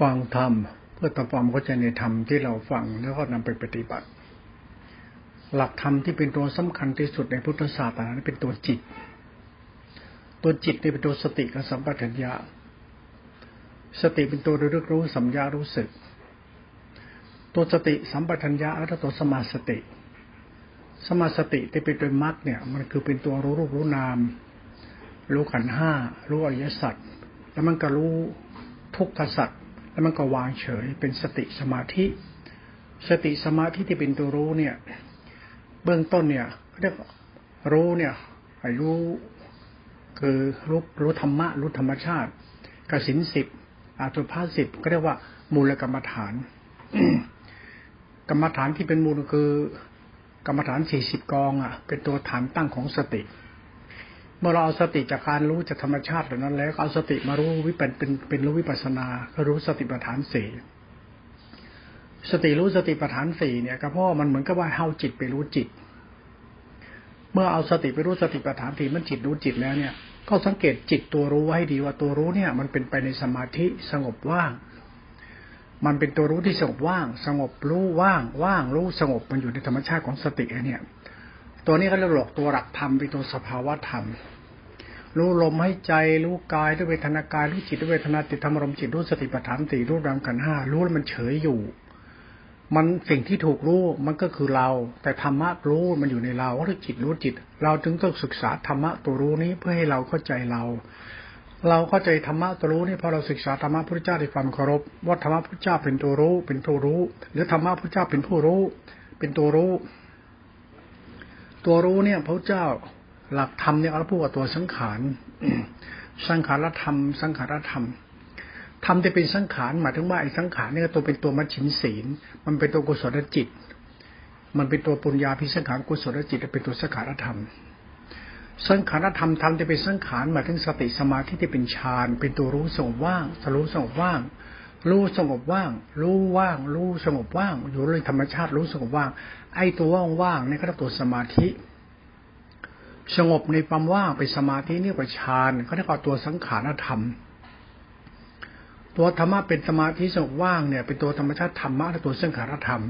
ฟังธรรมเพื่อทำความเข้าใจในธรรมที่เราฟังแล้วก็นำไปปฏิบัติ หลักธรรมที่เป็นตัวสำคัญที่สุดในพุทธศาสนาเป็นตัวจิต ตัวจิตนี่เป็นตัวสติกับสัมปชัญญะสติเป็นตัวระลึกรู้สัมยารู้สึก ตัวสติสัมปชัญญะแล้วตัวสมาสติ สมาสติที่เป็นตัวมรรคเนี่ย มันคือเป็นตัวรู้รูปรู้นาม รู้ขันห้ารู้อริยสัจแล้วมันก็รู้ทุกขสัจ แล้วมันก็วางเฉยเป็นสติสมาธิ สติสมาธิที่เป็นตัวรู้เนี่ย เบื้องต้นเนี่ยเรียกรู้เนี่ยรู้คือรู้รู้ธรรมะรู้ธรรมชาติกสินสิบอาตุภาสิบก็เรียกว่า มูลกรรมฐาน กรรมฐานที่เป็นมูลคือกรรมฐานสี่สิบกองอะ เป็นตัวฐานตั้งของสติ เมื่อเราเอาสติจากการรู้จากธรรมชาติเหล่านั้น แล้วเอาสติมารู้วิปัสเป็นเป็นรู้วิปัสนาก็รู้สติปัฏฐานสี่สติรู้สติปัฏฐานสี่เนี่ยก็เพราะมันเหมือนกับว่าเฮาจิตไปรู้จิต เมื่อเอาสติไปรู้สติปัฏฐานสี่มันจิตรู้จิตแล้วเนี่ย ก็สังเกตจิตตัวรู้ให้ดีว่าตัวรู้เนี่ย มันเป็นไปในสมาธิสงบว่าง มันเป็นตัวรู้ที่สงบว่าง สงบรู้ว่าง ว่างรู้สงบมันอยู่ในธรรมชาติของสติเนี่ย ตัวนี้ก็เรียกหลอกตัวหลักธรรมเป็นตัวสภาวะธรรม รู้ลมให้ใจรู้กายด้วยเวทนากายรู้จิตด้วยเวทนาติธรรมรมจิตรู้สติปัฏฐานสี่รู้รำกันห้ารู้แล้วมันเฉยอยู่ มันสิ่งที่ถูกรู้มันก็คือเรา แต่ธรรมะรู้มันอยู่ในเราว่าจิตรู้จิต เราจึงต้องศึกษาธรรมะตัวรู้นี้เพื่อให้เราเข้าใจเราเราเข้าใจธรรมะตัวรู้นี่พอเราศึกษาธรรมะพระเจ้าด้วยความเคารพว่าธรรมะพระเจ้าเป็นตัวรู้ เป็นตัวรู้ หรือธรรมะพระเจ้าเป็นผู้รู้ เป็นตัวรู้ ตัวรู้เนี่ยพระเจ้าหลักธรรมเนี่ยเราพูดว่าตัวสังขารสังขารธรรม สังขารธรรมธรรมจะเป็นสังขารหมายถึงว่าไอ้สังขารเนี่ยตัวเป็นตัวมัชชินศีล มันเป็นตัวกุศลจิต มันเป็นตัวปุญญาพิสังขารกุศลจิตเป็นตัวสังขารธรรม สังขารธรรมธรรมจะเป็นสังขารหมายถึงสติสมาธิที่เป็นฌานเป็นตัวรู้ส่งว่างสรู้ส่งว่าง รู้สงบว่าง รู้ว่าง รู้สงบว่าง อยู่เลยธรรมชาติรู้สงบว่าง ไอ้ตัวว่างๆนี่ก็เรียกตัวสมาธิ สงบในความว่างไปสมาธินี่กว่าฌานเขาเรียกว่าตัวสังขารธรรม ตัวธรรมะเป็นสมาธิสงบว่างเนี่ยเป็นตัวธรรมชาติธรรมะและตัวสังขารธรรม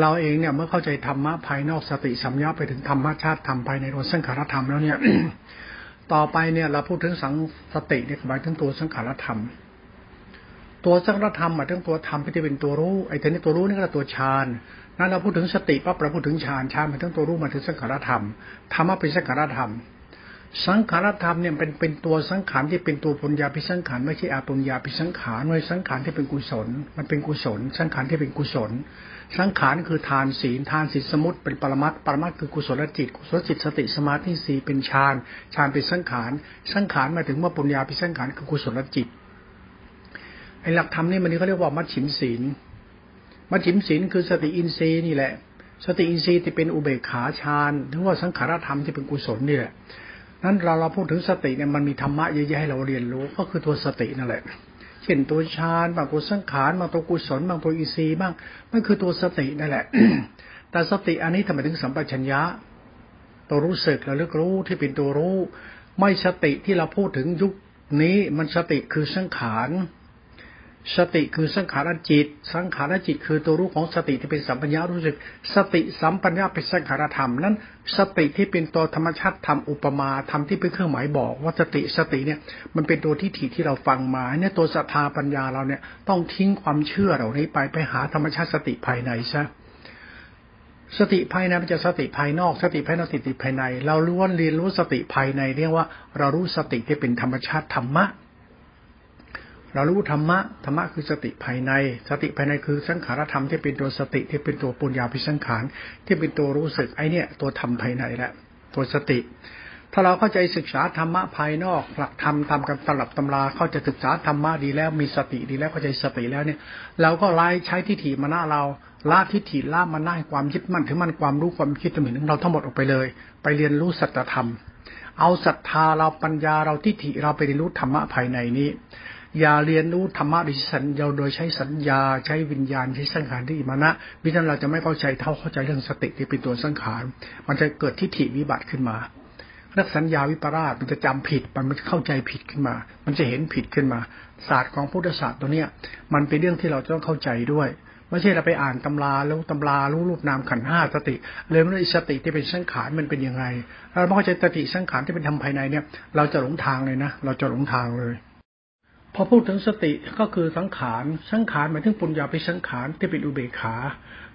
เราเองเนี่ยเมื่อเข้าใจธรรมะภายนอกสติสัมยาไปถึงธรรมชาติธรรมภายในตัวสังขารธรรมแล้วเนี่ย ต่อไปเนี่ยเราพูดถึงสังสติเนี่ยหมายถึงตัวสังขารธรรม ตัวสังขารธรรมหมายถึงตัวธรรมที่จะเป็นตัวรู้ไอ้ตัวนี้ตัวรู้นี่ก็คือตัวฌานนั้นเราพูดถึงสติปั๊บเราพูดถึงฌานฌานมันทั้งตัวรู้หมายถึงสังขารธรรมธรรมะเป็นสังขารธรรม สังขารธรรมเนี่ยเป็นเป็นตัวสังขารที่เป็นตัวปุญญาพิสังขารไม่ใช่อาปุญญาพิสังขารไม่สังขารที่เป็นกุศล มันเป็นกุศล สังขารที่เป็นกุศล สังขารคือทานศีลทานศีลสมุติเป็นปรมัตปรมัตคือกุศลจิต กุศลจิตสติสมาธิสีเป็นฌานฌานเป็นสังขารสังขารมาถึงว่าปุญญาพิสังขารคือกุศลจิต ไอ้หลักธรรมนี่มันนี่เขาเรียกว่ามัชฉิมศีล มัชฌิมศีลคือสติอินทรีย์นี่แหละ สติอินทรีย์ที่เป็นอุเบกขาฌานหรือว่าสังขารธรรมที่เป็นกุศลนี่แหละนั้นเราเราพูดถึงสติเนี่ยมันมีธรรมะเยอะแยะให้เราเรียนรู้ ก็คือตัวสตินั่นแหละ เช่นตัวฌานบางตัวสังขารบางตัวกุศลบางตัวอินทรีย์บ้างมันคือตัวสตินั่นแหละ แต่สติอันนี้ทำไมถึงสัมปชัญญะ ตัวรู้สึกระลึกรู้ที่เป็นตัวรู้ ไม่สติที่เราพูดถึงยุคนี้มันสติคือสังขาร สติคือสังขารจิต สังขารจิตคือตัวรู้ของสติที่เป็นสัมปัญญารู้สึก สติสัมปัญญาเป็นสังขารธรรมนั้น สติที่เป็นตัวธรรมชาติธรรมอุปมาธรรมที่เป็นเครื่องหมายบอก ว่าสติสติเนี่ยมันเป็นตัวที่ถี่ที่เราฟังมาเนี่ยตัวศรัทธาปัญญาเราเนี่ยต้องทิ้งความเชื่อเหล่านี้ไปไปหาธรรมชาติสติภายในซะสติภายในมันจะสติภายนอก สติภายนอกสติภายใน เราล้วนเรียนรู้สติภายใน เรียกว่าเรารู้สติที่เป็นธรรมชาติธรรมะ เรารู้ธรรมะ ธรรมะคือสติภายใน สติภายในคือสังขารธรรมที่เป็นตัวสติที่เป็นตัวปุญญาพิสังขารที่เป็นตัวรู้สึกไอเนี่ยตัวธรรมภายในแหละตัวสติ ถ้าเราเข้าใจศึกษาธรรมะภายนอก หลักธรรมตามกันตลับตำราเข้าใจศึกษาธรรมะดีแล้วมีสติดีแล้วเข้าใจสติแล้วเนี่ย เราก็ไล่ใช้ทิฏฐิมานะเราละทิฏฐิละมานะความยึดมั่นถือมั่นความรู้ความคิดตัวหนึ่งเราทั้งหมดออกไปเลย ไปเรียนรู้สัจธรรมเอาศรัทธาเราปัญญาเราทิฏฐิเราไปเรียนรู้ธรรมะภายในนี้ อย่าเรียนรู้ธรรมะโดยสัญญาโดยใช้สัญญาใช้วิญญาณใช้สังขารที่มานะวิธีนั้นเราจะไม่เข้าใจเท่าเข้าใจเรื่องสติที่เป็นตัวสังขาร มันจะเกิดทิฏฐิวิบัติขึ้นมาเรื่องสัญญาวิปราชมันจะจำผิดมันมันเข้าใจผิดขึ้นมา มันจะเห็นผิดขึ้นมา ศาสตร์ของพุทธศาสตร์ตัวเนี้ยมันเป็นเรื่องที่เราต้องเข้าใจด้วยไม่ใช่เราไปอ่านตำราแล้วตำรารู้รูปนามขันห้าสติ เลยไม่รู้สติที่เป็นสังขารมันเป็นยังไงเราไม่เข้าใจสติสังขารที่เป็นธรรมภายในเนี่ย เราจะหลงทางเลยนะเราจะหลงทางเลย พอพูดถึงสติก็คือสังขาร สังขารหมายถึงปุญญาพิสังขารที่เป็นอุเบกขา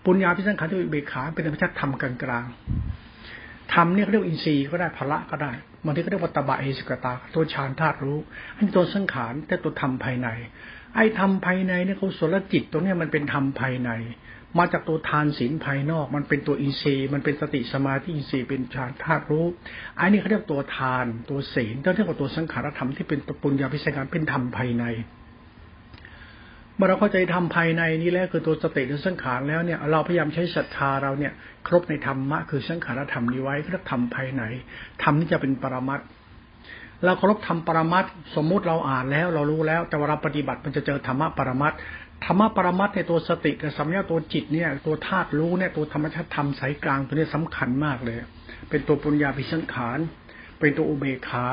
ปุญญาพิสังขารที่เป็นอุเบกขาเป็นธรรมชาติธรรมกลางๆธรรมเนี่ยเรียกอินทรีย์ก็ได้พละก็ได้บางทีก็เรียกวัตบะเอสกตาตัวฌานธาตุรู้อันนี้ตัวสังขารแต่ตัวธรรมภายใน ไอ้ธรรมภายในเนี่ยเขาสลจิตตรงเนี้ยมันเป็นธรรมภายใน มาจากตัวทานศีลภายนอก มันเป็นตัวอินทรีย์มันเป็นสติสมาธิอินทรีย์เป็นฌานธาตุรู้ไอ้นี่เขาเรียกตัวทานตัวศีลเรียกว่าตัวสังขารธรรมที่เป็นตปุญญาพิเศษการเป็นธรรมภายในเมื่อเราเข้าใจธรรมภายในนี้แล้วคือตัวสติหรือสังขารแล้วเนี่ยเราพยายามใช้ศรัทธาเราเนี่ย ครบในธรรมะคือสังขารธรรมนี้ไว้เรียกธรรมภายในธรรมนี้จะเป็นปรมัตถ เราเคารพธรรมปรมัตสมมุติเราอ่านแล้ว เรารู้แล้ว แต่เวลาปฏิบัติมันจะเจอธรรมะปรมัตธรรมะปรมัตในตัวสติกับสัมยาตัวจิตเนี่ย ตัวธาตุรู้เนี่ยตัวธรรมชาติธรรมสายกลางตัวนี้สำคัญมากเลย เป็นตัวปุญญาภิสังขารเป็นตัวอุเบกขา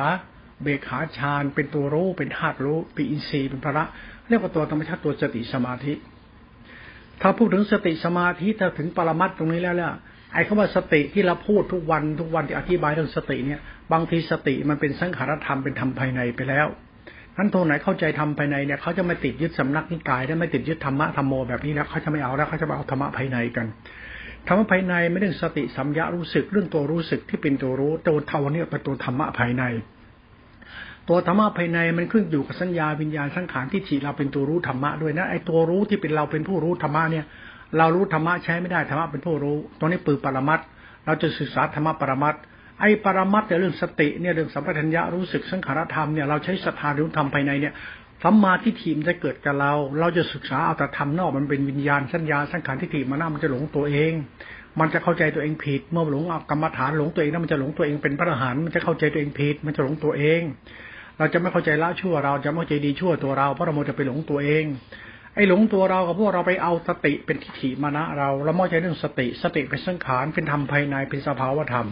เบกขาฌานเป็นตัวรู้เป็นธาตุรู้เป็นอินทรีย์เป็นพระเรียกว่าตัวธรรมชาติตัวสติสมาธิ ถ้าพูดถึงสติสมาธิถ้าถึงปรมัตตรงนี้แล้วเนี่ย ไอ้คำว่าสติที่เราพูดทุกวันทุกวันที่อธิบายเรื่องสติเนี่ย บางทีสติมันเป็นสังขารธรรมเป็นธรรมภายในไปแล้วท่านตรงไหนเข้าใจธรรมภายในเนี่ยเขาจะไม่ติดยึดสำนักนิกายได้ไม่ติดยึดธรรมะธรรมโมแบบนี้แล้วเขาจะไม่เอาแล้วเขาจะเอาธรรมะภายในกันธรรมะภายในไม่เรื่องสติสัมยารู้สึกเรื่องตัวรู้สึกที่เป็นตัวรู้ตัวเท่านี้เป็นตัวธรรมะภายใน ตัวธรรมะภายในมันขึ้นอยู่กับสัญญาวิญญาณสังขารที่ฉีเราเป็นตัวรู้ธรรมะด้วยนะไอ้ตัวรู้ที่เป็นเราเป็นผู้รู้ธรรมะเนี่ย เรารู้ธรรมะใช้ไม่ได้ธรรมะเป็นผู้รู้ตรงนี้ปือปรมัตเราจะศึกษาธรรมะปรมัตไอ้ปรมัตเนี่ยเรื่องสติเนี่ยเรื่องสัมปทัญญะรู้สึกสังขารธรรมเนี่ยเราใช้สภารู้ธรรมภายในเนี่ยสัมมาทิฏฐิมันจะเกิดกับเรา เราจะศึกษาเอาแต่ธรรมนอกมันเป็นวิญญาณสัญญาสังขารทิฏฐิมาหน้ามันจะหลงตัวเอง มันจะเข้าใจตัวเองผิด เมื่อหลงกรรมฐานหลงตัวเองแล้วมันจะหลงตัวเองเป็นพระอรหันต์มันจะเข้าใจตัวเองผิด มันจะหลงตัวเอง เราจะไม่เข้าใจละชั่วเราจะไม่เข้าใจดีชั่วตัวเราเพราะเราโมจะไปหลงตัวเอง ไอ้หลงตัวเรากับพวกเราไปเอาสติเป็นทิฏฐิมานะเราเราไม่ใช่เรื่องสติ สติเป็นสังขารเป็นธรรมภายในเป็นสภาวธรรม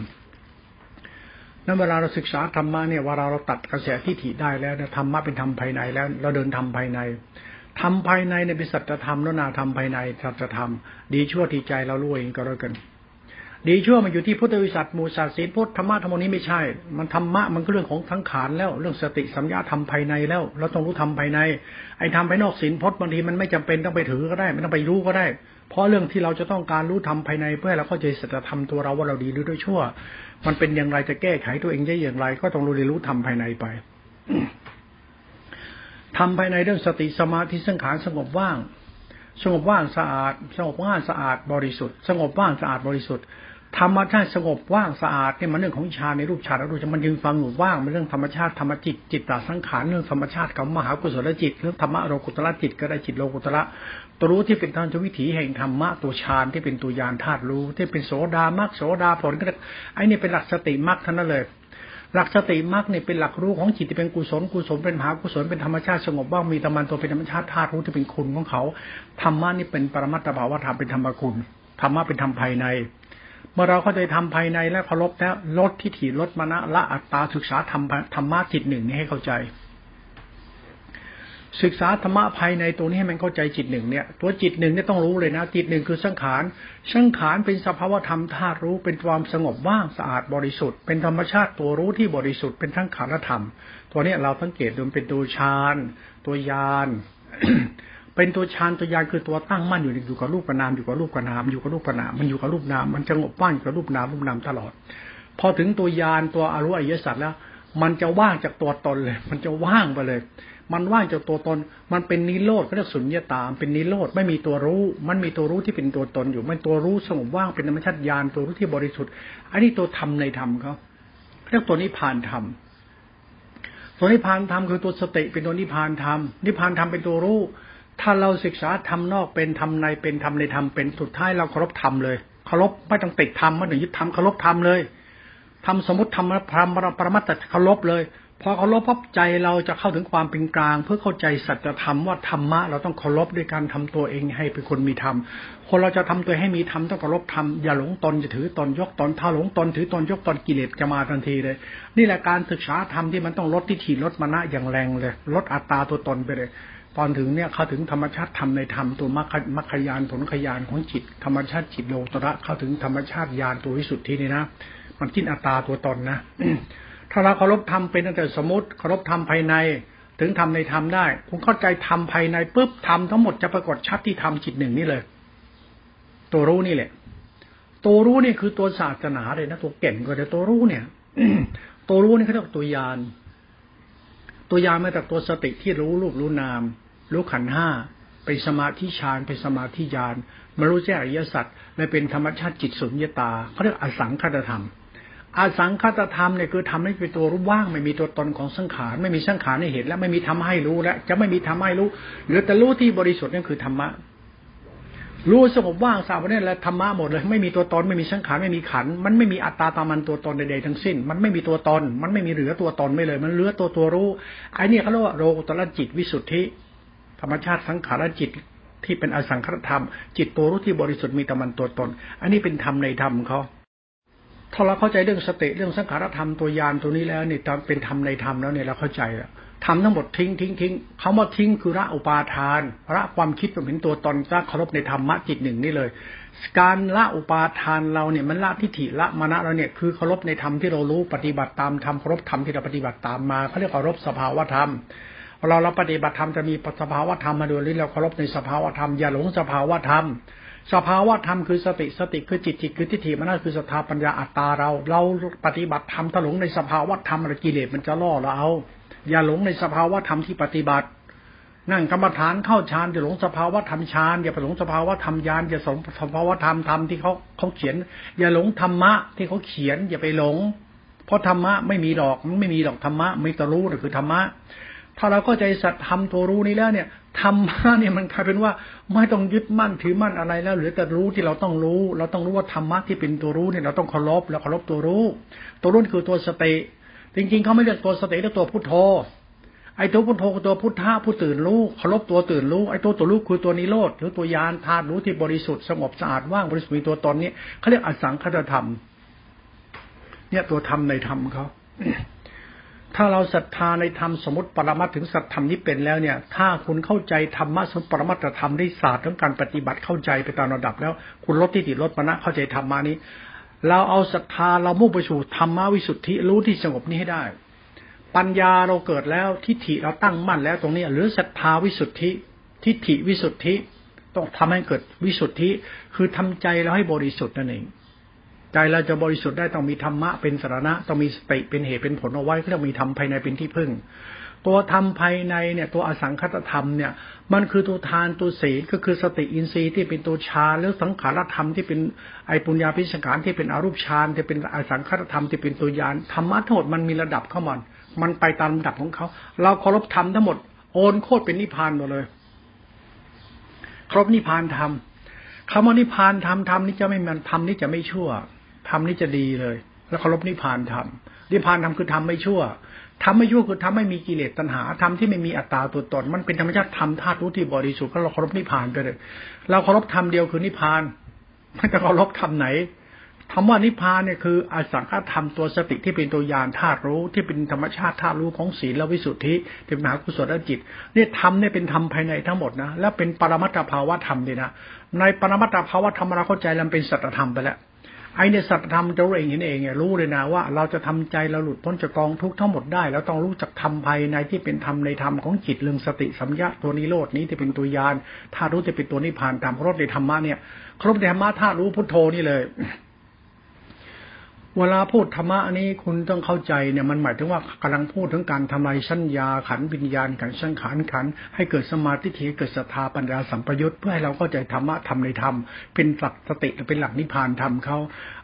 นั้นเวลาเราศึกษาธรรมะเนี่ยเวลาเราตัดกระแสทิฏฐิได้แล้วเนี่ยธรรมะเป็นธรรมภายในแล้ว เราเดินธรรมภายในธรรมภายในเนี่ยเป็นสัจธรรมแล้วนาธรรมภายในสัจธรรม ดีชั่วทีใจเรารู้เองก็แล้วกัน ดีชั่วมันอยู่ที่พุทธวิสัชมูศาสตร์ศีลพุทธธรรมะธรรมนี้ไม่ใช่ มันธรรมะมันก็เรื่องของทั้งขานแล้ว เรื่องสติสัมยาธรรมภายในแล้ว เราต้องรู้ธรรมภายใน ไอ้ธรรมภายนอกศีลพจน์บางทีมันไม่จำเป็นต้องไปถือก็ได้ไม่ต้องไปรู้ก็ได้ เพราะเรื่องที่เราจะต้องการรู้ธรรมภายในเพื่อให้เราเข้าใจสัจธรรมตัวเราว่าเราดีหรือด้วยชั่ว มันเป็นอย่างไรจะแก้ไขตัวเองได้อย่างไร ก็ต้องรู้เรียนรู้ธรรมภายในไปทำภายในเรื่องสติสมาธิสังขารสงบว่าง สงบว่างสะอาด สงบว่างสะอาดบริสุทธิ์ สงบว่างสะอาดบริสุทธิ์ ธรรมชาติสงบว่างสะอาดเนี่ยมันเรื่องของฌานในรูปฌานแล้วดูจะมันยืนฟังอยู่ว่างมันเรื่องธรรมชาติธรรมจิตจิตตสังขารเรื่องธรรมชาติของมหากุศลจิตเรื่องธรรมะโลกุตละจิตก็ได้จิตโลกุตละตัวรู้ที่เป็นทางวิถีแห่งธรรมะตัวฌานที่เป็นตัวยานธาตุรู้ ที่เป็นโสดามรรคโสดาผลก็ไอ้นี่เป็นหลักสติมรรคท่านนั่นเลยหลักสติมรรคเนี่ยเป็นหลักรู้ของจิตที่เป็นกุศลกุศลเป็นมหากุศลเป็นธรรมชาติสงบว่างมีธรรมันตัวเป็นธรรมชาติธาตุรู้ที่เป็นคุณของเขาธรรมะนี่เป็นปรมัตถภาวธรรมเป็นธรรมคุณธรรมะเป็นธรรมภายใน เมื่อเราเข้าใจทำภายในและเคารพแล้วลดทิฏฐิลดมณะละอัตตาศึกษาธรรมธรรมะจิตหนึ่งนี้ให้เข้าใจ ศึกษาธรรมะภายในตัวนี้ให้มันเข้าใจจิตหนึ่งเนี่ย ตัวจิตหนึ่งเนี่ยต้องรู้เลยนะ จิตหนึ่งคือสังขารสังขารเป็นสภาวธรรมธาตุรู้เป็นความสงบว่างสะอาดบริสุทธิ์เป็นธรรมชาติตัวรู้ที่บริสุทธิ์เป็นทั้งขารธรรม ตัวนี้เราสังเกตดูเป็นตัวฌานตัวยาน เป็นตัวฌานตัวยานคือตัวตั้งมั่นอยู่อยู่กับรูปกับนามอยู่กับรูปกับนามอยู่กับรูปกับนามมันอยู่กับรูปนามมันจะงบว่างกับรูปนามรูปนามตลอด พอถึงตัวยานตัวอรุอริยสัจแล้ว มันจะว่างจากตัวตนเลย มันจะว่างไปเลย มันว่างจากตัวตน มันเป็นนิโรธก็เรียกสุญญตาเป็นนิโรธไม่มีตัวรู้ มันมีตัวรู้ที่เป็นตัวตนอยู่ มันตัวรู้สงบว่างเป็นธรรมชาติญาณตัวรู้ที่บริสุทธิ์ อันนี้ตัวธรรมในธรรมเขาเรียกตัวนิพพานธรรมตัวนิพพานธรรมคือตัวสติเป็นตัวนิพพานธรรมนิพพานธรรมเป็นตัวรู้ ถ้าเราศึกษาทำนอกเป็นทำในเป็นทำในทำเป็นสุดท้ายเราเคารพธรรมเลยเคารพไม่ต้องติดธรรมไม่ต้องยึดธรรมเคารพธรรมเลยทำสมมติธรรมพรมปรมัตถ์เคารพเลย พอเคารพพับใจเราจะเข้าถึงความเป็นกลาง เพื่อเข้าใจสัจธรรมว่าธรรมะเราต้องเคารพด้วยการทำตัวเองให้เป็นคนมีธรรม คนเราจะทำตัวให้มีธรรมต้องเคารพธรรมอย่าหลงตนจะถือตนยกตนถ้าหลงตนถือตนยกตนกิเลสจะมาทันทีเลย นี่แหละการศึกษาธรรมที่มันต้องลดทิฏฐิลดมณะอย่างแรงเลยลดอัตตาตัวตนไปเลย ตอนถึงเนี่ยเขาถึงธรรมชาติธรรมในธรรมตัวมรรคมรรคยานผลขยานของจิต ธรรมชาติจิตโลตระเข้าถึงธรรมชาติญาณตัววิสุทธินี่นะมันกินอัตตาตัวตนนะถ้าเราเคารพธรรมเป็นตั้งแต่สมมติเคารพธรรมภายใน ถึงธรรมในธรรมได้คุณเข้าใจธรรมภายในปุ๊บธรรมทั้งหมดจะปรากฏชัดที่ธรรมจิตหนึ่งนี่เลย ตัวรู้นี่แหละ ตัวรู้นี่คือตัวศาสนาเลยนะตัวเก่งก็แต่ตัวรู้เนี่ยตัวรู้นี่เขาเรียกตัวยานตัวยานมาจากตัวสติที่รู้รูปรู้นาม รู้ขันห้าเป็นสมาธิฌานเป็นสมาธิญาณมารู้แจ้งอริยสัจและเป็นธรรมชาติจิตสุญญตาเขาเรียกอสังคตธรรมอสังคตธรรมเนี่ยคือทำให้เป็นตัวรู้ว่าง ไม่มีตัวตนของสังขาร ไม่มีสังขารในเหตุและไม่มีทำให้รู้และจะไม่มีทำให้รู้เหลือแต่รู้ที่บริสุทธิ์นั่นคือธรรมะรู้สงบว่างสาวเนี่ยและธรรมะหมดเลย ไม่มีตัวตนไม่มีสังขารไม่มีขัน มันไม่มีอัตตาตามันตัวตนใดๆทั้งสิ้น มันไม่มีตัวตน มันไม่มีเหลือตัวตนไม่เลย มันเหลือตัวตัวรู้ไอ้นี่เขาเรียกว่าโลกุตระจิตวิสุทธิ ธรรมชาติสังขารจิตที่เป็นอสังขารธรรม จิตตัวรู้ที่บริสุทธิ์มีแต่มันตัวตน อันนี้เป็นธรรมในธรรมเขาถ้าเราเข้าใจเรื่องสติเรื่องสังขารธรรมตัวยานตัวนี้แล้วเนี่ยเป็นธรรมในธรรมแล้วเนี่ยเราเข้าใจแล้วทำทั้งหมดทิ้งทิ้งทิ้งคำว่าทิ้งคือละอุปาทานละความคิดเป็นเห็นตัวตนละเคารพในธรรมะจิตหนึ่งนี่เลย การละอุปาทานเราเนี่ยมันละทิฏฐิละมณะเราเนี่ยคือเคารพในธรรมที่เรารู้ปฏิบัติตามธรรมเคารพธรรมที่เราปฏิบัติตามมาเขาเรียกเคารพสภาวธรรม เราเราปฏิบัติธรรมจะมีสภาวธรรมมาดูนี่เราเคารพในสภาวธรรมอย่าหลงสภาวธรรมสภาวธรรมคือสติสติคือจิตจิตคือทิฏฐิมันนั่นคือสถาปัญญาอัตตาเรา เราปฏิบัติธรรมถลงในสภาวธรรมอะไรกิเลสมันจะล่อเราเอา อย่าหลงในสภาวธรรมที่ปฏิบัติ นั่งกรรมฐานเข้าฌานอย่าหลงสภาวธรรมฌานอย่าไปหลงสภาวธรรมญาณอย่าสงสภาวธรรมธรรมที่เขาเขาเขียน อย่าหลงธรรมะที่เขาเขียน อย่าไปหลง เพราะธรรมะไม่มีหรอกมันไม่มีหรอกธรรมะไม่ตรู้หรือคือธรรมะ ถ้าเราก็ใจสัตธรรมตัวรู้นี้แล้วเนี่ยธรรมะเนี่ยมันกลายเป็นว่าไม่ต้องยึดมั่นถือมั่นอะไรแล้วหลือแต่รู้ที่เราต้องรู้ เราต้องรู้ว่าธรรมะที่เป็นตัวรู้เนี่ยเราต้องเคารพแล้วเคารพตัวรู้ ตัวรู้คือตัวสติจริงๆเขาไม่เรียกตัวสติเรียกตัวพุทโธไอ้ตัวพุทโธคือตัวพุทธะผู้ตื่นรู้เคารพตัวตื่นรู้ไอ้ตัวตัวรู้คือตัวนิโรธหรือตัวยานธาตุรู้ที่บริสุทธิ์สงบสะอาดว่างบริสุทธิ์มีตัวตนนี้เขาเรียกอสังคตธรรม เนี่ยตัวธรรมในธรรมเขา ถ้าเราศรัทธาในธรรมสมมติปรมัตถึงสัตธรรมนี้เป็นแล้วเนี่ย ถ้าคุณเข้าใจธรรมะสมมติปรมัตธรรมได้ศาสตร์เรื่องการปฏิบัติเข้าใจไปตามระดับแล้ว คุณลดที่ติลดมณะเข้าใจธรรมานี้ เราเอาศรัทธาเรามุ่งไปสู่ธรรมวิสุทธิรู้ที่สงบนี้ให้ได้ ปัญญาเราเกิดแล้วทิฏฐิเราตั้งมั่นแล้วตรงนี้ หรือศรัทธาวิสุทธิ ทิฏฐิวิสุทธิ ต้องทำให้เกิดวิสุทธิ คือทำใจเราให้บริสุทธิ์นั่นเอง ใจเราจะบริสุทธิ์ได้ต้องมีธรรมะเป็นสาระต้องมีสติเป็นเหตุเป็นผลเอาไว้เรียกมีธรรมภายในเป็นที่พึ่ง ตัวธรรมภายในเนี่ยตัวอสังคตธรรมเนี่ยมันคือตัวทานตัวศีลก็คือสติอินทรีย์ที่เป็นตัวฌานหรือสังขารธรรมที่เป็นไอปุญญาพิสการที่เป็นอรูปฌานที่เป็นอสังคตธรรมที่เป็นตัวยานธรรมะทั้งหมดมันมีระดับเข้ามันมันไปตามระดับของเขา เราเคารพธรรมทั้งหมดโอนโคตรเป็นนิพพานหมดเลย ครบนิพพานธรรมคำว่านิพพานธรรมธรรมนี่จะไม่มันธรรมนี่จะไม่ชั่ว ทำนี่จะดีเลย แล้วเคารพนิพพานทำนิพพานทำคือทำไม่ชั่วทำไม่ชั่วคือทำไม่มีกิเลสตัณหาทำที่ไม่มีอัตตาตัวตน มันเป็นธรรมชาติธรรมธาตุรู้ที่บริสุทธิ์ก็เราเคารพนิพพานไปเลย เราเคารพธรรมเดียวคือนิพพานไม่จะเคารพธรรมไหนคำว่านิพพานเนี่ยคืออสังขธรรมตัวสติที่เป็นตัวยานธาตุรู้ที่เป็นธรรมชาติธาตุรู้ของศีลและวิสุทธิเป็นมหากุศลจิตเนี่ยธรรมเนี่ยเป็นธรรมภายในทั้งหมดนะและเป็นปรมัตถภาวะธรรมเลยนะในปรมัตถภาวะธรรมเราเข้าใจแล้วเป็นสัจธรรมไปแล้ว ไอ้เนี่ยสัตธรรมจะรู้เองเห็นเองเนี่ยรู้เลยนะว่า เราจะทำใจเราหลุดพ้นจากกองทุกข์ทั้งหมดได้ แล้วต้องรู้จักทำภายในที่เป็นธรรมในธรรมของจิตเรื่องสติสัมยาตัวนิโรดนี้ที่เป็นตัวยานถ้ารู้จะเป็นตัวนิพพานตามครบในธรรมะเนี่ยครบในธรรมะถ้ารู้พุทโธนี่เลย เวลาพูดธรรมะนี้คุณต้องเข้าใจเนี่ยมันหมายถึงว่ากำลังพูดถึงการทำลายสัญญาขันวิญญาณขันสังขารขัน ให้เกิดสมาธิเกิดศรัทธาปัญญาสัมปยุตเพื่อให้เราเข้าใจธรรมะธรรมในธรรม เป็นหลักสติเป็นหลักนิพพานธรรมเขา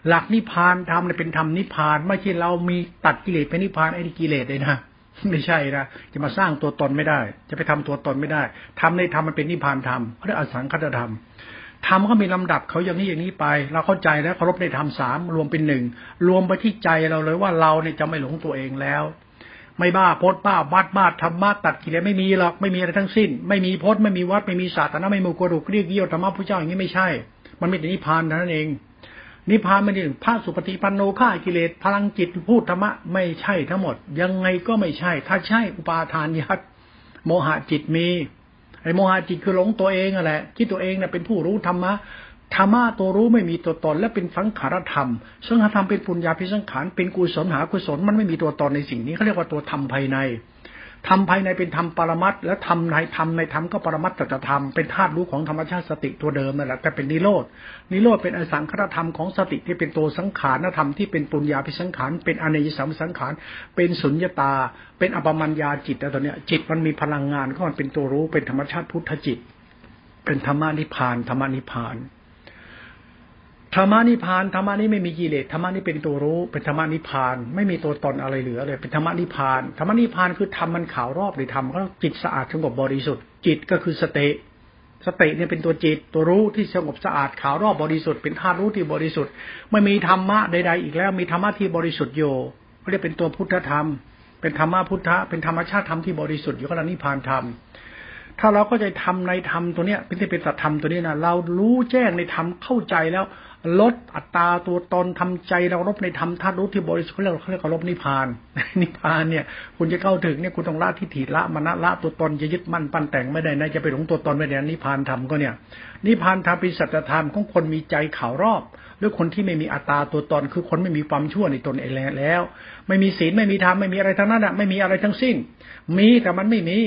หลักนิพพานธรรมเนี่ยเป็นธรรมนิพพาน ไม่ใช่เรามีตัดกิเลสเป็นนิพพานไอ้กิเลสเลยนะไม่ใช่นะจะมาสร้างตัวตนไม่ได้ จะไปทำตัวตนไม่ได้ทำในธรรมมันเป็นนิพพานธรรมเขาเรียกอสังคตธรรม ทำก็มีลำดับเขาอย่างนี้อย่างนี้ไป เราเข้าใจแล้วเคารพในธรรมสามรวมเป็นหนึ่งรวมไปที่ใจเราเลยว่าเราเนี่ยจะไม่หลงตัวเองแล้ว ไม่บ้าพจน์บ้าวัดบ้าธรรมะตัดกิเลสไม่มีหรอกไม่มีอะไรทั้งสิ้น ไม่มีพจน์ไม่มีวัดไม่มีศาสนาไม่มีกระดูกเรียกเยี่ยวธรรมะพระเจ้าอย่างนี้ไม่ใช่ มันไม่ใช่นิพพานเท่านั่นเองนิพพานไม่ได้พระสุปฏิปันโนฆ่ากิเลสพลังจิตพูดธรรมะไม่ใช่ทั้งหมด ยังไงก็ไม่ใช่ ถ้าใช่อุปาทานยัดโมหะจิตมี ไอ้โมหะจิตคือหลงตัวเองอะแหละคิดตัวเองเนี่ยเป็นผู้รู้ธรรมะธรรมะตัวรู้ไม่มีตัวตน และเป็นสังขารธรรมสังขารธรรมเป็นปุญญาพิสังขารเป็นกุศลหากุศลมันไม่มีตัวตนในสิ่งนี้เขาเรียกว่าตัวธรรมภายใน ธรรมภายในเป็นธรรมปรมัตและธรรมในธรรมในธรรมก็ปรมัตตธรรมเป็นธาตุรู้ของธรรมชาติสติตัวเดิมนั่นแหละแต่เป็นนิโรดนิโรธเป็นอสังขารธรรมของสติที่เป็นตัวสังขารธรรมที่เป็นปุญญาพิสังขารเป็นอเนยสัมสังขารเป็นสุญญตา เป็นอปมัญญาจิตแต่ตัวเนี้ยจิตมันมีพลังงานก็มันเป็นตัวรู้เป็นธรรมชาติพุทธจิต เป็นธรรมานิพานธรรมานิพาน ธรรมนิพานธรรมนี้ไม่มีกิเลสธรรมนี้เป็นตัวรู้ เป็นธรรมนิพาน ไม่มีตัวตนอะไรเหลือเลย เป็นธรรมนิพานธรรมนิพานคือทำมันขาวรอบหรือทำก็จิตสะอาดสงบบริสุทธิ์จิตก็คือสติสติเนี่ยเป็นตัวจิตตัวรู้ที่สงบสะอาดขาวรอบบริสุทธิ์เป็นธาตุรู้ที่บริสุทธิ์ไม่มีธรรมะใดๆอีกแล้วมีธรรมะที่บริสุทธิ์โยเขาเรียกเป็นตัวพุทธธรรม เป็นธรรมะพุทธะเป็นธรรมชาติธรรมที่บริสุทธิ์อยู่ก็แล้วนิพานธรรมถ้าเราก็จะทำในธรรมตัวเนี้ยเป็นที่เป็นสัตธรรมตัวนี้นะเรารู้แจ้งในธรรมเข้าใจแล้ว ลดอัตราตัวตนทำใจเราลบในธรรมธาตุรู้ที่บริสุทธิ์เขาเรียกเขาเรียกลบนิพพาน นิพพานเนี่ย คุณจะเข้าถึงเนี่ยคุณต้องละทิฏฐิละมณะละตัวตนจะยึดมั่นปั้นแต่งไม่ได้นะจะไปหลงตัวตนไม่ได้นิพพานธรรมก็เนี่ยนิพพานธรรมเป็นสัจธรรมของคนมีใจข่าวรอบหรือคนที่ไม่มีอัตตาตัวตนคือคนไม่มีความชั่วในตนเองแล้ว ไม่มีศีลไม่มีธรรมไม่มีอะไรทั้งนั้นอะไม่มีอะไรทั้งสิ้น มีแต่มันไม่มี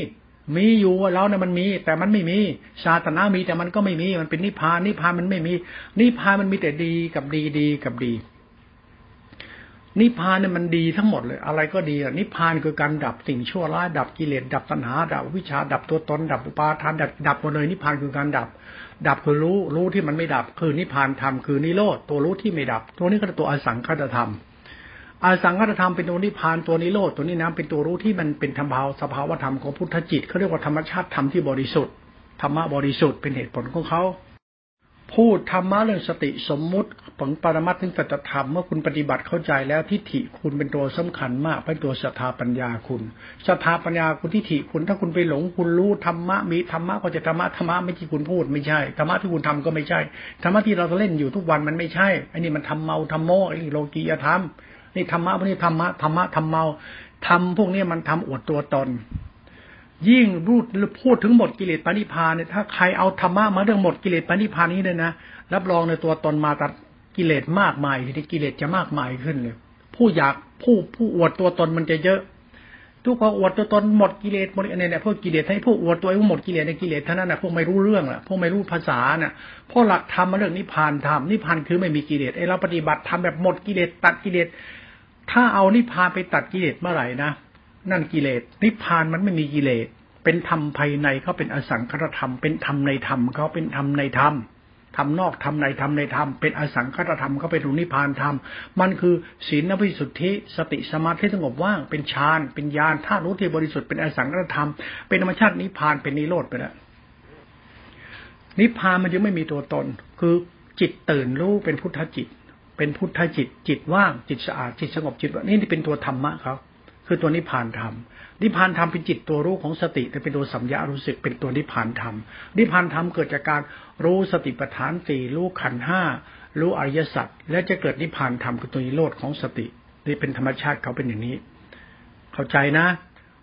มีอยู่เราเนี่ยมันมี แต่มันไม่มีชาตนามีแต่มันก็ไม่มี มันเป็นนิพพานนิพพานมันไม่มี นิพพานมันมีแต่ดีกับดีดีกับดี นิพพานเนี่ยมันดีทั้งหมดเลย อะไรก็ดีอะนิพพานคือการดับสิ่งชั่วร้ายดับกิเลสดับตัณหา ดับวิชาดับตัวตน ดับอุปาทานดับดับหมดเลยนิพพานคือการดับ ดับคือรู้รู้ที่มันไม่ดับ คือนิพพานธรรมคือนิโรธตัวรู้ที่ไม่ดับ ตัวนี้ก็ตัวอสังขตธรรม อาสังขตธรรมเป็นตัวนิพานตัวนิโรธตัวนี้นะเป็นตัวรู้ที่มันเป็นธรรมภาวสภาวธรรมของพุทธจิตเขาเรียกว่าธรรมชาติธรรมที่บริสุทธิ์ธรรมะบริสุทธิ์เป็นเหตุผลของเขาพูดธรรมะเรื่องสติสมมุติผลปรมัตถึงสัจธรรมเมื่อคุณปฏิบัติเข้าใจแล้วทิฏฐิคุณเป็นตัวสำคัญมากเป็นตัวศรัทธาปัญญาคุณศรัทธาปัญญาคุณทิฏฐิคุณถ้าคุณไปหลงคุณรู้ธรรมะมีธรรมะก็จะธรรมะธรรมะไม่ที่คุณพูดไม่ใช่ธรรมะที่คุณทำก็ไม่ใช่ธรรมะที่เราเล่นอยู่ทุกวันมันไม่ใช่อันนี้มันทำเมาทำโมไอ้โลกียธรรม นี่ธรรมะพวกนี้ธรรมะธรรมะธรรมเมาทำพวกนี้มันทำอวดตัวตน ยิ่งรูดพูดถึงหมดกิเลสปณิพานเนี่ยถ้าใครเอาธรรมะมาเรื่องหมดกิเลสปณิพานนี้เลยนะรับรองในตัวตนมาตัดกิเลสมากมายทีนี้กิเลสจะมากมายขึ้นเลย ผู้อยากผู้ผู้อวดตัวตนมันจะเยอะ ทุกพออวดตัวตนหมดกิเลสหมดเนี่ยเนี่ยพวกกิเลสให้พวกอวดตัวเองหมดกิเลสในกิเลสเท่านั้นนะพวกไม่รู้เรื่องละพวกไม่รู้ภาษาน่ะพวกหลักธรรมมาเรื่องนิพพานธรรมนิพพานคือไม่มีกิเลสไอ้เราปฏิบัติทำแบบหมดกิเลสตัดกิเลส ถ้าเอานิพพานไปตัดกิเลสเมื่อไหร่นะนั่นกิเลสนิพพานมันไม่มีกิเลสเป็นธรรมภายในเขาเป็นอสังขตธรรม เป็นธรรมในธรรมเขาเป็นธรรมในธรรมธรรมนอกธรรมในธรรมในธรรมเป็นอสังขตธรรมเขาเป็นรุนิพานธรรม มันคือศีลนภิสุทธิสติสมาธิสงบว่างเป็นฌานเป็นญาณธาตุรู้ที่บริสุทธิ์เป็นอสังขตธรรม เป็นธรรมชาตินิพพานเป็นนิโรธไปแล้วนิพพานมันยังไม่มีตัวตน คือจิตตื่นรู้เป็นพุทธจิต เป็นพุทธจิต จิตว่างจิตสะอาดจิตสงบจิตนี่เป็นตัวธรรมะเขาคือตัวนิพพานธรรม นิพพานธรรมเป็นจิตตัวรู้ของสติแต่เป็นตัวสัมยารู้สึกเป็นตัวนิพพานธรรม นิพพานธรรมเกิดจากการรู้สติปัฏฐานสี่รู้ขันห้ารู้อริยสัจและจะเกิดนิพพานธรรมคือตัวนิโรธของสตินี่เป็นธรรมชาติเขาเป็นอย่างนี้ เข้าใจนะ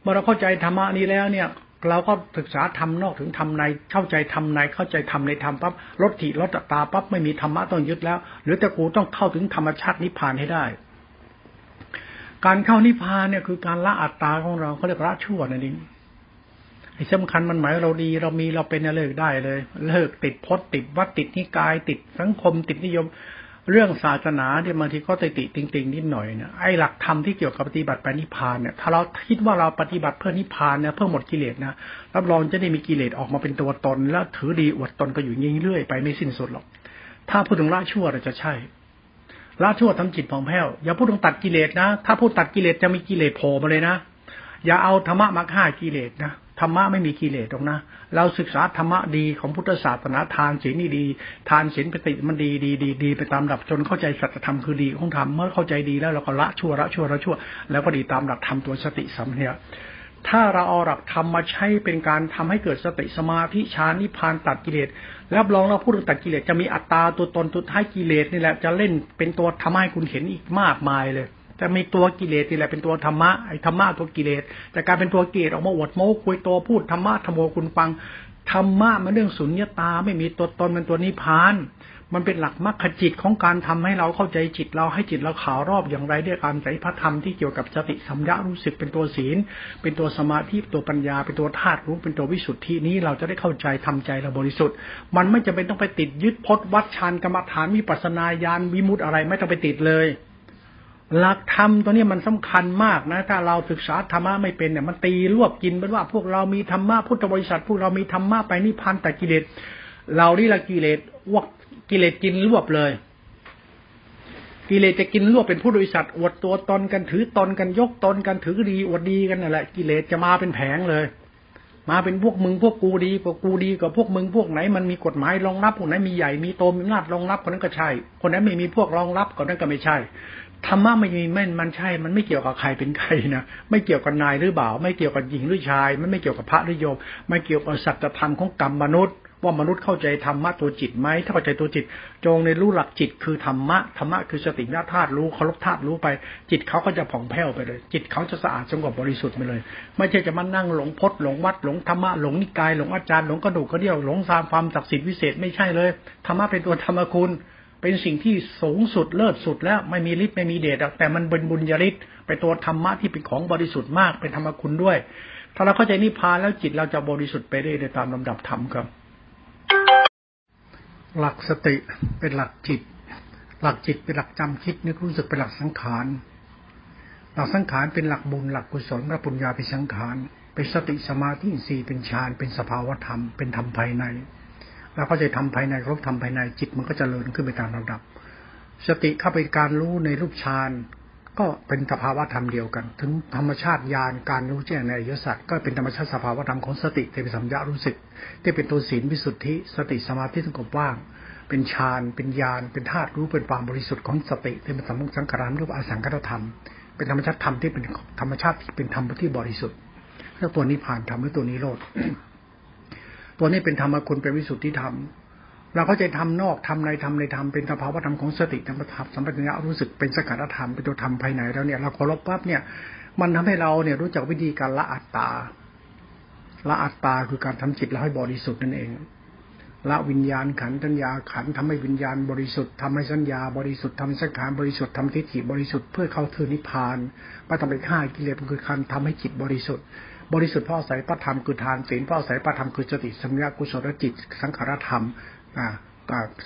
เมื่อเราเข้าใจธรรมะนี้แล้วเนี่ย เราก็ศึกษาทำนอกถึงทำในเข้าใจทำในเข้าใจทำในทำปั๊บลดถิลดตาปั๊บไม่มีธรรมะต้องยึดแล้ว หรือแต่กูต้องเข้าถึงธรรมชาตินิพพานให้ได้ การเข้านิพพานเนี่ยคือการละอัตตาของเราเขาเรียกละชั่วนั่นเองไอ้สำคัญมันหมายเราดีเรามีเราเป็นเลิกได้เลย เลิกติดพจน์ติดวัดติดนิกาย ติดสังคมติดนิยม เรื่องศาสนาเนี่ยบางทีก็ติติติงติงนิดหน่อยเนี่ยไอ้หลักธรรมที่เกี่ยวกับปฏิบัติไปนิพพานเนี่ยถ้าเราคิดว่าเราปฏิบัติเพื่อนิพพานเนี่ยเพื่อหมดกิเลสนะรับรองจะได้มีกิเลสออกมาเป็นตัวตน แล้วถือดีอวดตนก็อยู่ยิ่งเรื่อยไปไม่สิ้นสุดหรอก ถ้าพูดถึงละชั่วเราจะใช่ละชั่วทำจิตผ่องแผ้วอย่าพูดถึงตัดกิเลสนะ ถ้าพูดตัดกิเลสจะมีกิเลสโผล่มาเลยนะอย่าเอาธรรมะมาฆ่ากิเลสนะ ธรรมะไม่มีกิเลสตรงนะ เราศึกษาธรรมะดีของพุทธศาสนาทานศีลนี่ดี ทานศีลปฏิมันดีดีดีดีไปตามหลักจนเข้าใจสัจธรรมคือดีของธรรมเมื่อเข้าใจดีแล้วเราก็ละชั่วละชั่วละชั่ว แล้วก็ดีตามหลักธรรมตัวสติสัมเนียถ้าเราเอาหลักธรรมมาใช้เป็นการทำให้เกิดสติสมาธิฌานนิพพานตัดกิเลสรับรองเราพูดถึงตัดกิเลสจะมีอัตตาตัวตนตัวท้ายกิเลสนี่แหละจะเล่นเป็นตัวทำให้คุณเห็นอีกมากมายเลย จะมีตัวกิเลสนี่แหละเป็นตัวธรรมะไอ้ธรรมะตัวกิเลสแต่การเป็นตัวกิเลสออกมาอวดโม้คุยตัวพูดธรรมะธรรมโอคุณฟังธรรมะมันเรื่องสุญญตาไม่มีตัวตนเป็นตัวนิพพาน มันเป็นหลักมรรคจิตของการทำให้เราเข้าใจจิตเราให้จิตเราขาวรอบอย่างไรด้วยการใส่พระธรรมที่เกี่ยวกับสติสัมยารู้สึกเป็นตัวศีล เป็นตัวสมาธิตัวปัญญา เป็นตัวธาตุรู้เป็นตัววิสุทธินี้เราจะได้เข้าใจทำใจเราบริสุทธิ์ มันไม่จำเป็นต้องไปติดยึดพจนวัดฌานกรรมฐานมีปัสนาญาณวิมุตอะไรไม่ต้องไปติดเลย หลักธรรมตัวนี้มันสำคัญมากนะ ถ้าเราศึกษาธรรมะไม่เป็นเนี่ยมันตีรวบกินเป็นว่าพวกเรามีธรรมะพุทธบริษัท พวกเรามีธรรมะไปนิพพานแต่กิเลสเรานี่ละกิเลสวกกิเลสกินรวบเลย กิเลสจะกินรวบเป็นผู้บริษัทอวดตัวตนกันถือตนกันยกตนกันถือดีอวดดีกันนั่นแหละกิเลสจะมาเป็นแผงเลย มาเป็นพวกมึงพวกกูดีพวกกูดีกับพวกมึงพวกไหนมันมีกฎหมายรองรับพวกไหนมีใหญ่มีโตมีอำนาจรองรับคนนั้นก็ใช่ คนนั้นไม่มีพวกรองรับคนนั้นก็ไม่ใช่ ธรรมะไม่มีไม่นมันใช่ มันไม่เกี่ยวกับใครเป็นใครนะไม่เกี่ยวกับนายหรือเปล่าว ไม่เกี่ยวกับหญิงหรือชาย มันไม่เกี่ยวกับพระหรือโยมไม่เกี่ยวกับสัจธรรมของกรรมมนุษย์ ว่ามนุษย์เข้าใจธรรมะตัวจิตไหมถ้าเข้าใจตัวจิต จงในรู้หลักจิตคือธรรมะธรรมะคือสติญาธาตุรู้เคารพธาตุรู้ไป จิตเขาก็จะผ่องแผ้วไปเลย จิตเขาจะสะอาดสงบบริสุทธิ์ไปเลย ไม่ใช่จะมานั่งหลงพจน์หลงวัดหลงธรรมะหลงนิกายหลงอาจารย์หลงกระดูกกระเดี่ยวหลงสามความศักดิ์สิทธิ์วิเศษไม่ใช่เลยธรรมะเป็นตัวธรรมคุณ เป็นสิ่งที่สูงสุดเลิศสุดแล้วไม่มีฤทธิ์ไม่มีเดชแต่มันเป็นบุญญาฤทธิ์เป็นตัวธรรมะที่เป็นของบริสุทธิ์มากเป็นธรรมคุณด้วย ถ้าเราเข้าใจนิพพานแล้วจิตเราจะบริสุทธิ์ไปได้โดยตามลำดับธรรมครับ หลักสติเป็นหลักจิต หลักจิตเป็นหลักจำคิดนึกรู้สึกเป็นหลักสังขารหลักสังขารเป็นหลักบุญหลักกุศลพระปุญญาเป็นสังขารเป็นสติสมาธิสี่เป็นฌานเป็นสภาวธรรม เป็นธรรมภายใน เราก็จะทำภายในครบทำภายในจิตมันก็จเจริญขึ้นไปตามลำดับ สติเข้าไปการรู้ในรูปฌานก็เป็นสภาวะธรรมเดียวกัน ถึงธรรมชาติญาณการรู้แจ้งในอริยสัจก็เป็นธรรมชาติสภาวะธรรมของสติที่เป็นสัมยารู้สึกที่เป็นตัวศีลวิสุทธิ สติสมาธิสงบว่าง เป็นฌานเป็นญาณเป็นธาตุรู้เป็นความบริสุทธิ์ของสติที่เป็นสัมสังขารรูปอสังขตธรรม เป็นธรรมชาติธรรมที่เป็นธรรมชาติที่เป็นธรรมที่บริสุทธิ์แล้วตัวนี้ผ่านธรรมหรือตัวนี้โลด ตัวนี้เป็นธรรมคุณเป็นวิสุทธิธรรม เราก็จะทำนอกทำในทำในธรรมเป็นสภาวะธรรมของสติธรรมธรรมสัมปชัญญะรู้สึกเป็นสกัดธรรมเป็นตัวธรรมภายในแล้วเนี่ยเราเคารพปั๊บเนี่ย มันทำให้เราเนี่ยรู้จักวิธีการละอัตตาละอัตตาคือการทำจิตเราให้บริสุทธิ์นั่นเองละวิญญาณขันธัญญาขันทำให้วิญญาณบริสุทธิ์ทำให้สัญญาบริสุทธิ์ทำสังขารบริสุทธิ์ทำทิฏฐิบริสุทธิ์เพื่อเข้าถึงนิพพานไม่ต้องไปฆ่ากิเลสคือการทำให้จิตบริสุทธิ์ บริสุทธิ์พราะอาศัยพระธรรมคือทานศีลพราะอาศัยพระธรรมคือสติสัมยากุศลจิต สังขารธรรมอ่า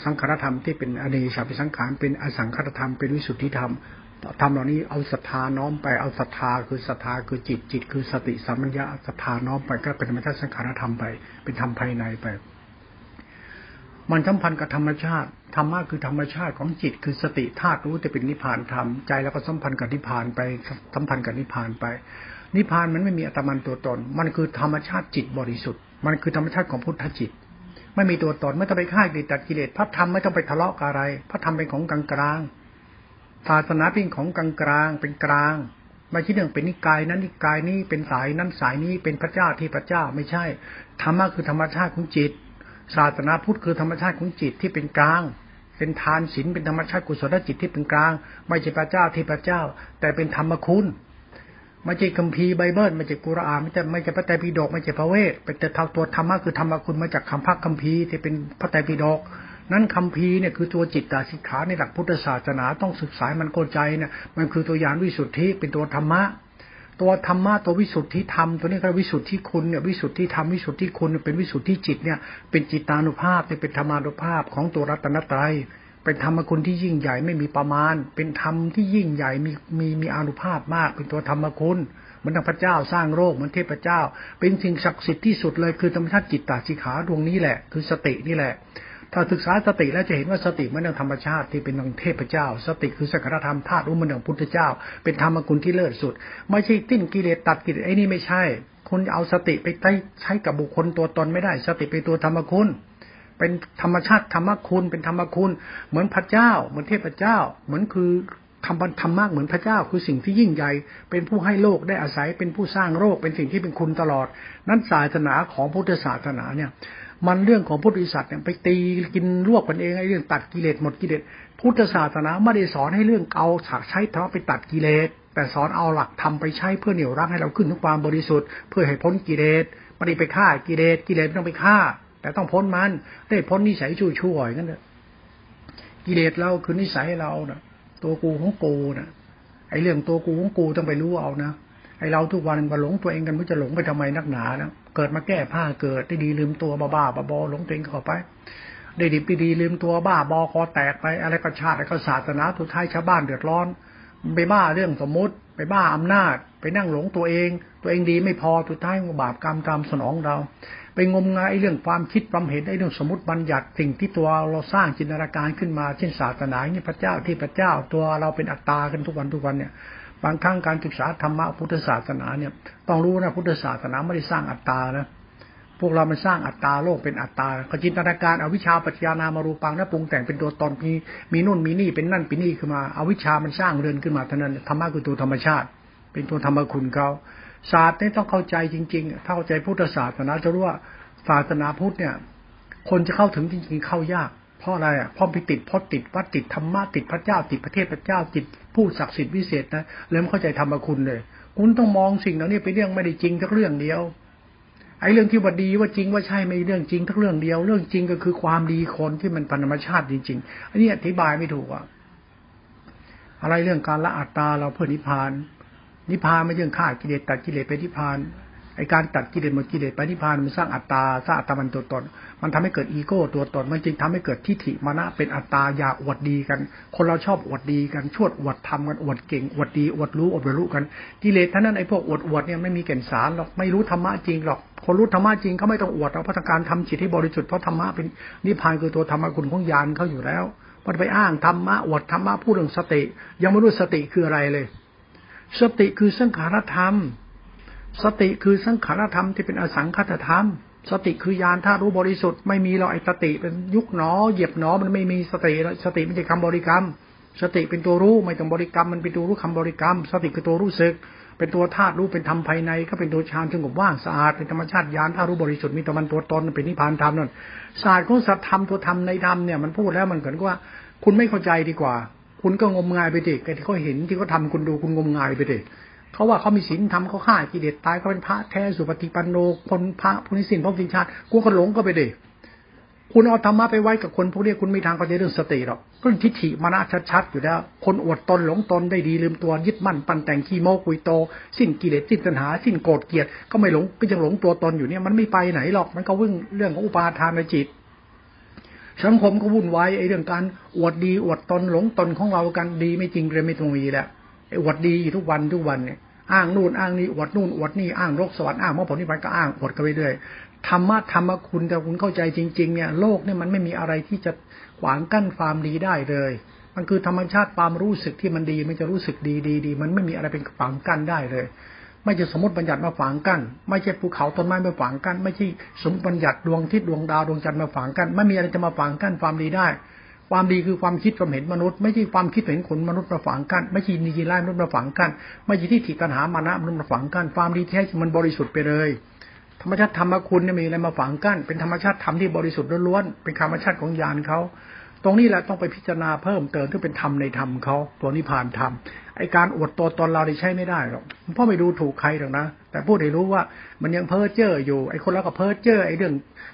สังขารธรรมที่เป็นอเนชาปิสังขารเป็นอสังขารธรรมเป็นวิสุทธิธรรมธรรมเหล่านี้เอาศรัทธาน้อมไปเอาศรัทธาคือศรัทธาคือจิตจิต คือสติสัมปัญญาศรัทธาน้อมไปก็เป็นธรรมชาติสังขารธรรมไป เป็นธรรมภายในไป มันสัมพันธ์กับธรรมชาติธรรมะคือธรรมชาติของจิต คือสติธาตุรู้จะเป็นนิพพานธรรมใจแล้วก็สัมพันธ์กับนิพพานไปสัมพันธ์กับนิพพานไป นิพพานมันไม่มีอัตมันตัวตน มันคือธรรมชาติจิตบริสุทธิ์ มันคือธรรมชาติของพุทธจิต ไม่มีตัวตนไม่ต้องไปฆ่ากิเลสตัดกิเลสพระธรรมไม่ต้องไปทะเลาะกับอะไร พระธรรมเป็นของกลางกลางศาสนาเป็นของกลางกลางเป็นกลางไม่ใช่เรื่องเป็นนิกายนั้นนิกายนี้เป็นสายนั้นสายนี้เป็นพระเจ้าที่พระเจ้าไม่ใช่ธรรมะคือธรรมชาติของจิต ศาสนาพุทธคือธรรมชาติของจิตที่เป็นกลางเป็นทานศีลเป็นธรรมชาติกุศลจิตที่เป็นกลาง ไม่ใช่พระเจ้าที่พระเจ้า แต่เป็นธรรมคุณ ไม่ใช่คัมภีร์ไบเบิลไม่ใช่กุรอานไม่ใช่ไม่ใช่พระไตรปิฎกไม่ใช่พระเวทเป็นแต่ทางตัวธรรมะคือธรรมะคุณมาจากคำพักคัมภีร์ที่เป็นพระไตรปิฎกนั้นคัมภีร์เนี่ยคือตัวจิตตาสิกขาในหลักพุทธศาสนาต้องศึกษามันโกใจเนี่ยมันคือตัวอย่างวิสุทธิเป็นตัวธรรมะ ตัวธรรมะตัววิสุทธิธรรมตัวนี้ก็วิสุทธิคุณเนี่ยวิสุทธิธรรมวิสุทธิคุณเป็นวิสุทธิจิตเนี่ยเป็นจิตานุภาพเป็นธรรมานุภาพของตัวรัตนตรัย เป็นธรรมคุณที่ยิ่งใหญ่ไม่มีประมาณ เป็นธรรมที่ยิ่งใหญ่มีมีมีอนุภาพมาก เป็นตัวธรรมคุณมันดังพระเจ้าสร้างโลกมันเทพเจ้า เป็นสิ่งศักดิ์สิทธิ์ที่สุดเลยคือธรรมชาติจิตตาสิขาดวงนี้แหละ คือสตินี่แหละ ถ้าศึกษาสติแล้วจะเห็นว่าสติมันเรื่องธรรมชาติที่เป็นดังเทพเจ้า สติคือสักรธรรมธาตุรู้มันดังพุทธเจ้า เป็นธรรมกุลที่เลิศสุด ไม่ใช่ติ้นกิเลสตัดกิเลสไอ้นี่ไม่ใช่คุณเอาสติไปใช้กับบุคคลตัวตนไม่ได้ สติเป็นตัวธรรมคุณ เป็นธรรมชาติธรรมคุณ เป็นธรรมคุณ เหมือนพระเจ้า เหมือนเทพเจ้า เหมือนคือทำธรรมะเหมือนพระเจ้าคือสิ่งที่ยิ่งใหญ่ เป็นผู้ให้โลกได้อาศัยเป็นผู้สร้างโลกเป็นสิ่งที่เป็นคุณตลอด นั้นศาสนาของพุทธศาสนาเนี่ย มันเรื่องของพุทธศาสนาเนี่ยไปตีกินลวกกันเองไอ้เรื่องตัดกิเลสหมดกิเลสพุทธศาสนาไม่ได้สอนให้เรื่องเอาฉากใช้ธรรมะไปตัดกิเลสแต่สอนเอาหลักทำไปใช้เพื่อเหนี่ยวรั้งให้เราขึ้นถึงความบริสุทธิ์เพื่อให้พ้นกิเลสไม่ได้ไปฆ่ากิเลสกิเลสไม่ต้องไปฆ่า แต่ต้องพ้นมัน ได้พ้นนิสัยชั่วๆอย่างนั้นเถอะกิเลสเราคือนิสัยเราเนะตัวกูของกูนะไอ้เรื่องตัวกูของกูต้องไปรู้เอานะไอ้เราทุกวันมาหลงตัวเองกันไม่จะหลงไปทำไมนักหนานะเกิดมาแก้ผ้าเกิดได้ดีลืมตัวบ้าบ้าบอหลงตัวเองเข้าไปได้ดีไปดีลืมตัวบ้าบอคอแตกไปอะไรก็ชาติอะไรก็ศาสนาทุกท้ายชาวบ้านเดือดร้อนไปบ้าเรื่องสมมติ ไปบ้าอำนาจ ไปนั่งหลงตัวเอง ตัวเองดีไม่พอทุกท้ายบาปกรรมตามสนองเรา ไปงมงายเรื่องความคิดความเห็นไอ้เรื่องสมมติบัญญัติสิ่งที่ตัวเราสร้างจินตนาการขึ้นมา เช่นศาสนาเนี่ยพระเจ้าที่พระเจ้าตัวเราเป็นอัตตากันทุกวันทุกวันเนี่ย บางครั้งการศึกษาธรรมะพุทธศาสนาเนี่ย ต้องรู้นะพุทธศาสนาไม่ได้สร้างอัตตานะพวกเรามันสร้างอัตตาโลกเป็นอัตตาขจินตนาการเอาวิชาปัจจานามารูปังนะปรุงแต่งเป็นตัวตนมีมีนู่นมีนี่เป็นนั่นเป็นนี่ขึ้นมาอาวิชามันสร้างเรือนขึ้นมาเท่านั้นธรรมะคือตัวธรรมชาติ เป็นตัวธรรมคุณเขา ศาสตร์นี่ต้องเข้าใจจริงๆถ้าเข้าใจพุทธศาสนาจะรู้ว่าศาสนาพุทธเนี่ย คนจะเข้าถึงจริงๆเข้ายาก เพราะอะไรอะเพราะไปติดพจติดวัดติดธรรมะติดพระเจ้าติดประเทศพระเจ้าติดผู้ศักดิ์สิทธิ์วิเศษนะเลยไม่เข้าใจธรรมคุณเลย คุณต้องมองสิ่งเหล่านี้เป็นเรื่องไม่ได้จริงทักเรื่องเดียวไอ้เรื่องที่ว่าดีว่าจริงว่าใช่ไม่เรื่องจริงทักเรื่องเดียว เรื่องจริงก็คือความดีคนที่มันเป็นธรรมชาติจริง ๆ อันนี้อธิบายไม่ถูกอะอะไรเรื่องการละอัตตาเราเพื่อนิพพาน นิพพานไม่เรื่องฆ่ากิเลสตัดกิเลสไปนิพพานไอการตัดกิเลสหมดกิเลสไปนิพพานมันสร้างอัตตาสร้างอัตตามันตัวตน มันทำให้เกิดอีโก้ตัวตน มันจึงทำให้เกิดทิฏฐิมานะเป็นอัตตาอยากอวดดีกัน คนเราชอบอวดดีกันชวดอวดทำกันอวดเก่งอวดดีอวดรู้อวดรรลุกันกิเลสท่านั้นไอพวกอวดอวดเนี่ยไม่มีแก่นสารหรอกไม่รู้ธรรมะจริงหรอก คนรู้ธรรมะจริงเขาไม่ต้องอวดเราเพราะการทำจิตให้บริสุทธิ์เพราะธรรมะเป็นนิพพานคือตัวธรรมะคุณของญาณเขาอยู่แล้วมันไปอ้างธรรมะอวดธรรมะพูดเรื่องสติ ยังไม่รู้สติคืออะไรเลย สติคือสังขารธรรม สติคือสังขารธรรมที่เป็นอสังคตธรรม สติคือยานถ้ารู้บริสุทธิ์ไม่มีเราไอ้สติเป็นยุคหนอ เหยียบหนอมันไม่มีสติแล้วสติไม่ใช่คำบริกรรม สติเป็นตัวรู้ไม่ต้องบริกรรมมันเป็นตัวรู้คำบริกรรม สติคือตัวรู้สึก เป็นตัวธาตุรู้เป็นธรรมภายใน ก็เป็นตัวฌานสงบว่างสะอาดเป็นธรรมชาติยานถ้ารู้บริสุทธิ์มีแต่มันตัวตนเป็นนิพพานธรรมนั่นศาสตร์ของสัตธรรมตัวธรรมในธรรมเนี่ยมันพูดแล้วมันเหมือนว่า คุณไม่เข้าใจดีกว่า คุณก็งมงายไปดิที่เขาเห็นที่เขาทาคุณดูคุณงมงายไปดิเขาว่าเขามีศีลทำเขาฆ่ากิเลสตายเขาเป็นพระแท้สุปฏิปันโนคนพระผู้นิสินพระสินชาติกูก็หลงก็ไปดิคุณเอาธรรมะไปไว้กับคนพวกนี้คุณไม่ทางเขาจะเรื่องสติหรอกก็ทิฏฐิมานะชัดๆอยู่แล้ว คนอวดตนหลงตนได้ดีลืมตัวยึดมั่นปันแต่งขี้โมกุยโต สิ้นกิเลสสิ้นตัณหา สิ้นโกรธเกลียดก็ไม่หลงก็ยังหลงตัวตนอยู่เนี่ยมันไม่ไปไหนหรอกมันก็วิ่งเรื่องของอุปาทานในจิต สังคมก็วุ่นวายไอ้เรื่องการอวดดีอวดตนหลงตนของเรากันดีไม่จริงเลยไม่ตรงนี้แหละไอ้อวดดีทุกวันทุกวันเนี่ยอ้างนู่นอ้างนี่อวดนู่นอวดนี่อ้างโรคสวรรค์อ้างมรรคผลนิพพานก็อ้างอวดกันไปเรื่อยธรรมะธรรมะคุณแต่คุณเข้าใจจริง ๆ เนี่ยโลกเนี่ยมันไม่มีอะไรที่จะขวางกั้นความดีได้เลย มันคือธรรมชาติความรู้สึกที่มันดี มันจะรู้สึกดีดีดีมันไม่มีอะไรเป็นขวางกั้นได้เลย ไม่จะสมมติบัญญัติมาฝังกั้นไม่ใช่ภูเขาต้นไม้มาฝังกั้นไม่ใช่สมบัญญัติดวงทิศดวงดาวดวงจันทร์มาฝังกั้นไม่มีอะไรจะมาฝังกั้นความดีได้ ความดีคือความคิดความเห็นมนุษย์ ไม่ใช่ความคิดเห็นคนมนุษย์มาฝังกัน ไม่ใช่ดีจีไล่มนุษย์มาฝังกัน ไม่ใช่ที่ถิตัณหามานะมนุษย์มาฝังกัน ความดีแท้มันบริสุทธิ์ไปเลยธรรมชาติธรรมคุณเนี่ยมีอะไรมาฝังกั้นเป็นธรรมชาติธรรมที่บริสุทธิ์ล้วนๆเป็นธรรมชาติของญาณเขา ตรงนี้แหละต้องไปพิจารณาเพิ่มเติมที่เป็นธรรมในธรรมเขาตัวนิพพานธรรมไอการอวดตัวตนเราได้ใช้ไม่ได้หรอกเพราะไม่ดูถูกใครหรอกนะ แต่พูดให้รู้ว่ามันยังเพ้อเจ้ออยู่ไอคนเราก็เพ้อเจ้อไอเรื่อง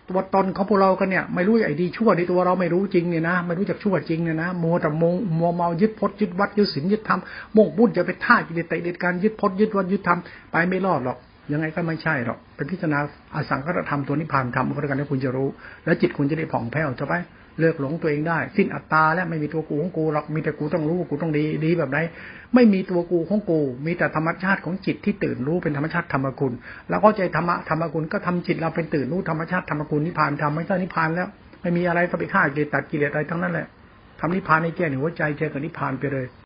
ตัวตนของพวกเรากันเนี่ยไม่รู้ไอดีชั่วในตัวเราไม่รู้จริงเนี่ยนะไม่รู้จักชั่วจริงเนี่ยนะมัวแต่มงมัวเมายึดพจน์ยึดวัดยึดศีลยึดธรรมมุ่งบุญจะไปท่ากิเลสเตะการยึดพจน์ยึดวัดยึดธรรมไปไม่รอดหรอกยังไงก็ไม่ใช่หรอกเป็นพิจารณาอสังขตธรรมตัวนิพพานธรรมก็แล้วกันให้คุณจะรู้ แล้วจิตคุณจะได้ผ่องแผ้วจะไป เลิกหลงตัวเองได้ สิ้นอัตตาแล้วไม่มีตัวกูของกูหรอกมีแต่กูต้องรู้กูต้องดีดีแบบไหนไม่มีตัวกูของกู มีแต่ธรรมชาติของจิตที่ตื่นรู้เป็นธรรมชาติธรรมคุณ แล้วก็ใจธรรมะธรรมคุณก็ทำจิตเราเป็นตื่นรู้ธรรมชาติธรรมคุณนิพพานทำไม่ใช่นิพพานแล้ว ไม่มีอะไรต้องไปฆ่ากิเลสตัดกิเลสอะไรทั้งนั้นแหละทำนิพพานในแก่หนหัวใจเจอกับนิพพานไปเลย